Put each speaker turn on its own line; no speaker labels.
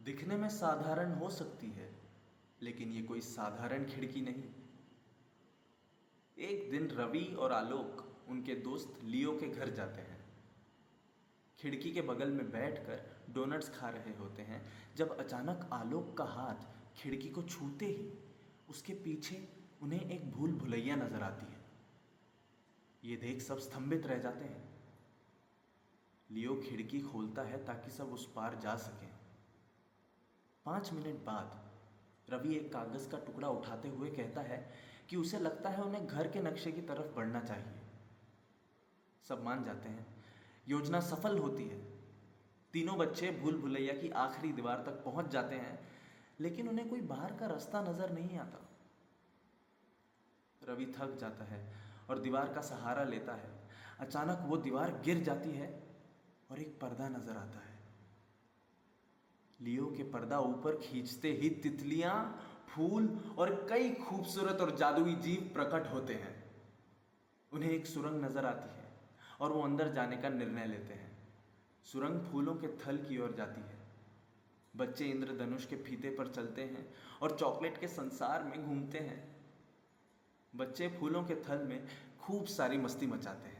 दिखने में साधारण हो सकती है, लेकिन ये कोई साधारण खिड़की नहीं। एक दिन रवि और आलोक उनके दोस्त लियो के घर जाते हैं। खिड़की के बगल में बैठकर डोनट्स खा रहे होते हैं, जब अचानक आलोक का हाथ खिड़की को छूते ही उसके पीछे उन्हें एक भूल भुलैया नज़र आती है। ये देख सब स्तंभित रह जाते हैं। लियो खिड़की खोलता है ताकि सब उस पार जा सकें। पाँच मिनट बाद रवि एक कागज़ का टुकड़ा उठाते हुए कहता है कि उसे लगता है उन्हें घर के नक्शे की तरफ़ बढ़ना चाहिए। सब मान जाते हैं। योजना सफल होती है। तीनों बच्चे भूल भुलैया की आखिरी दीवार तक पहुँच जाते हैं, लेकिन उन्हें कोई बाहर का रास्ता नज़र नहीं आता। रवि थक जाता है और दीवार का सहारा लेता है। अचानक वो दीवार गिर जाती है और एक पर्दा नज़र आता है। लियो के पर्दा ऊपर खींचते ही तितलियाँ, फूल और कई खूबसूरत और जादुई जीव प्रकट होते हैं। उन्हें एक सुरंग नज़र आती है और वो अंदर जाने का निर्णय लेते हैं। सुरंग फूलों के थल की ओर जाती है। बच्चे इंद्रधनुष के फीते पर चलते हैं और चॉकलेट के संसार में घूमते हैं। बच्चे फूलों के थल में खूब सारी मस्ती मचाते हैं।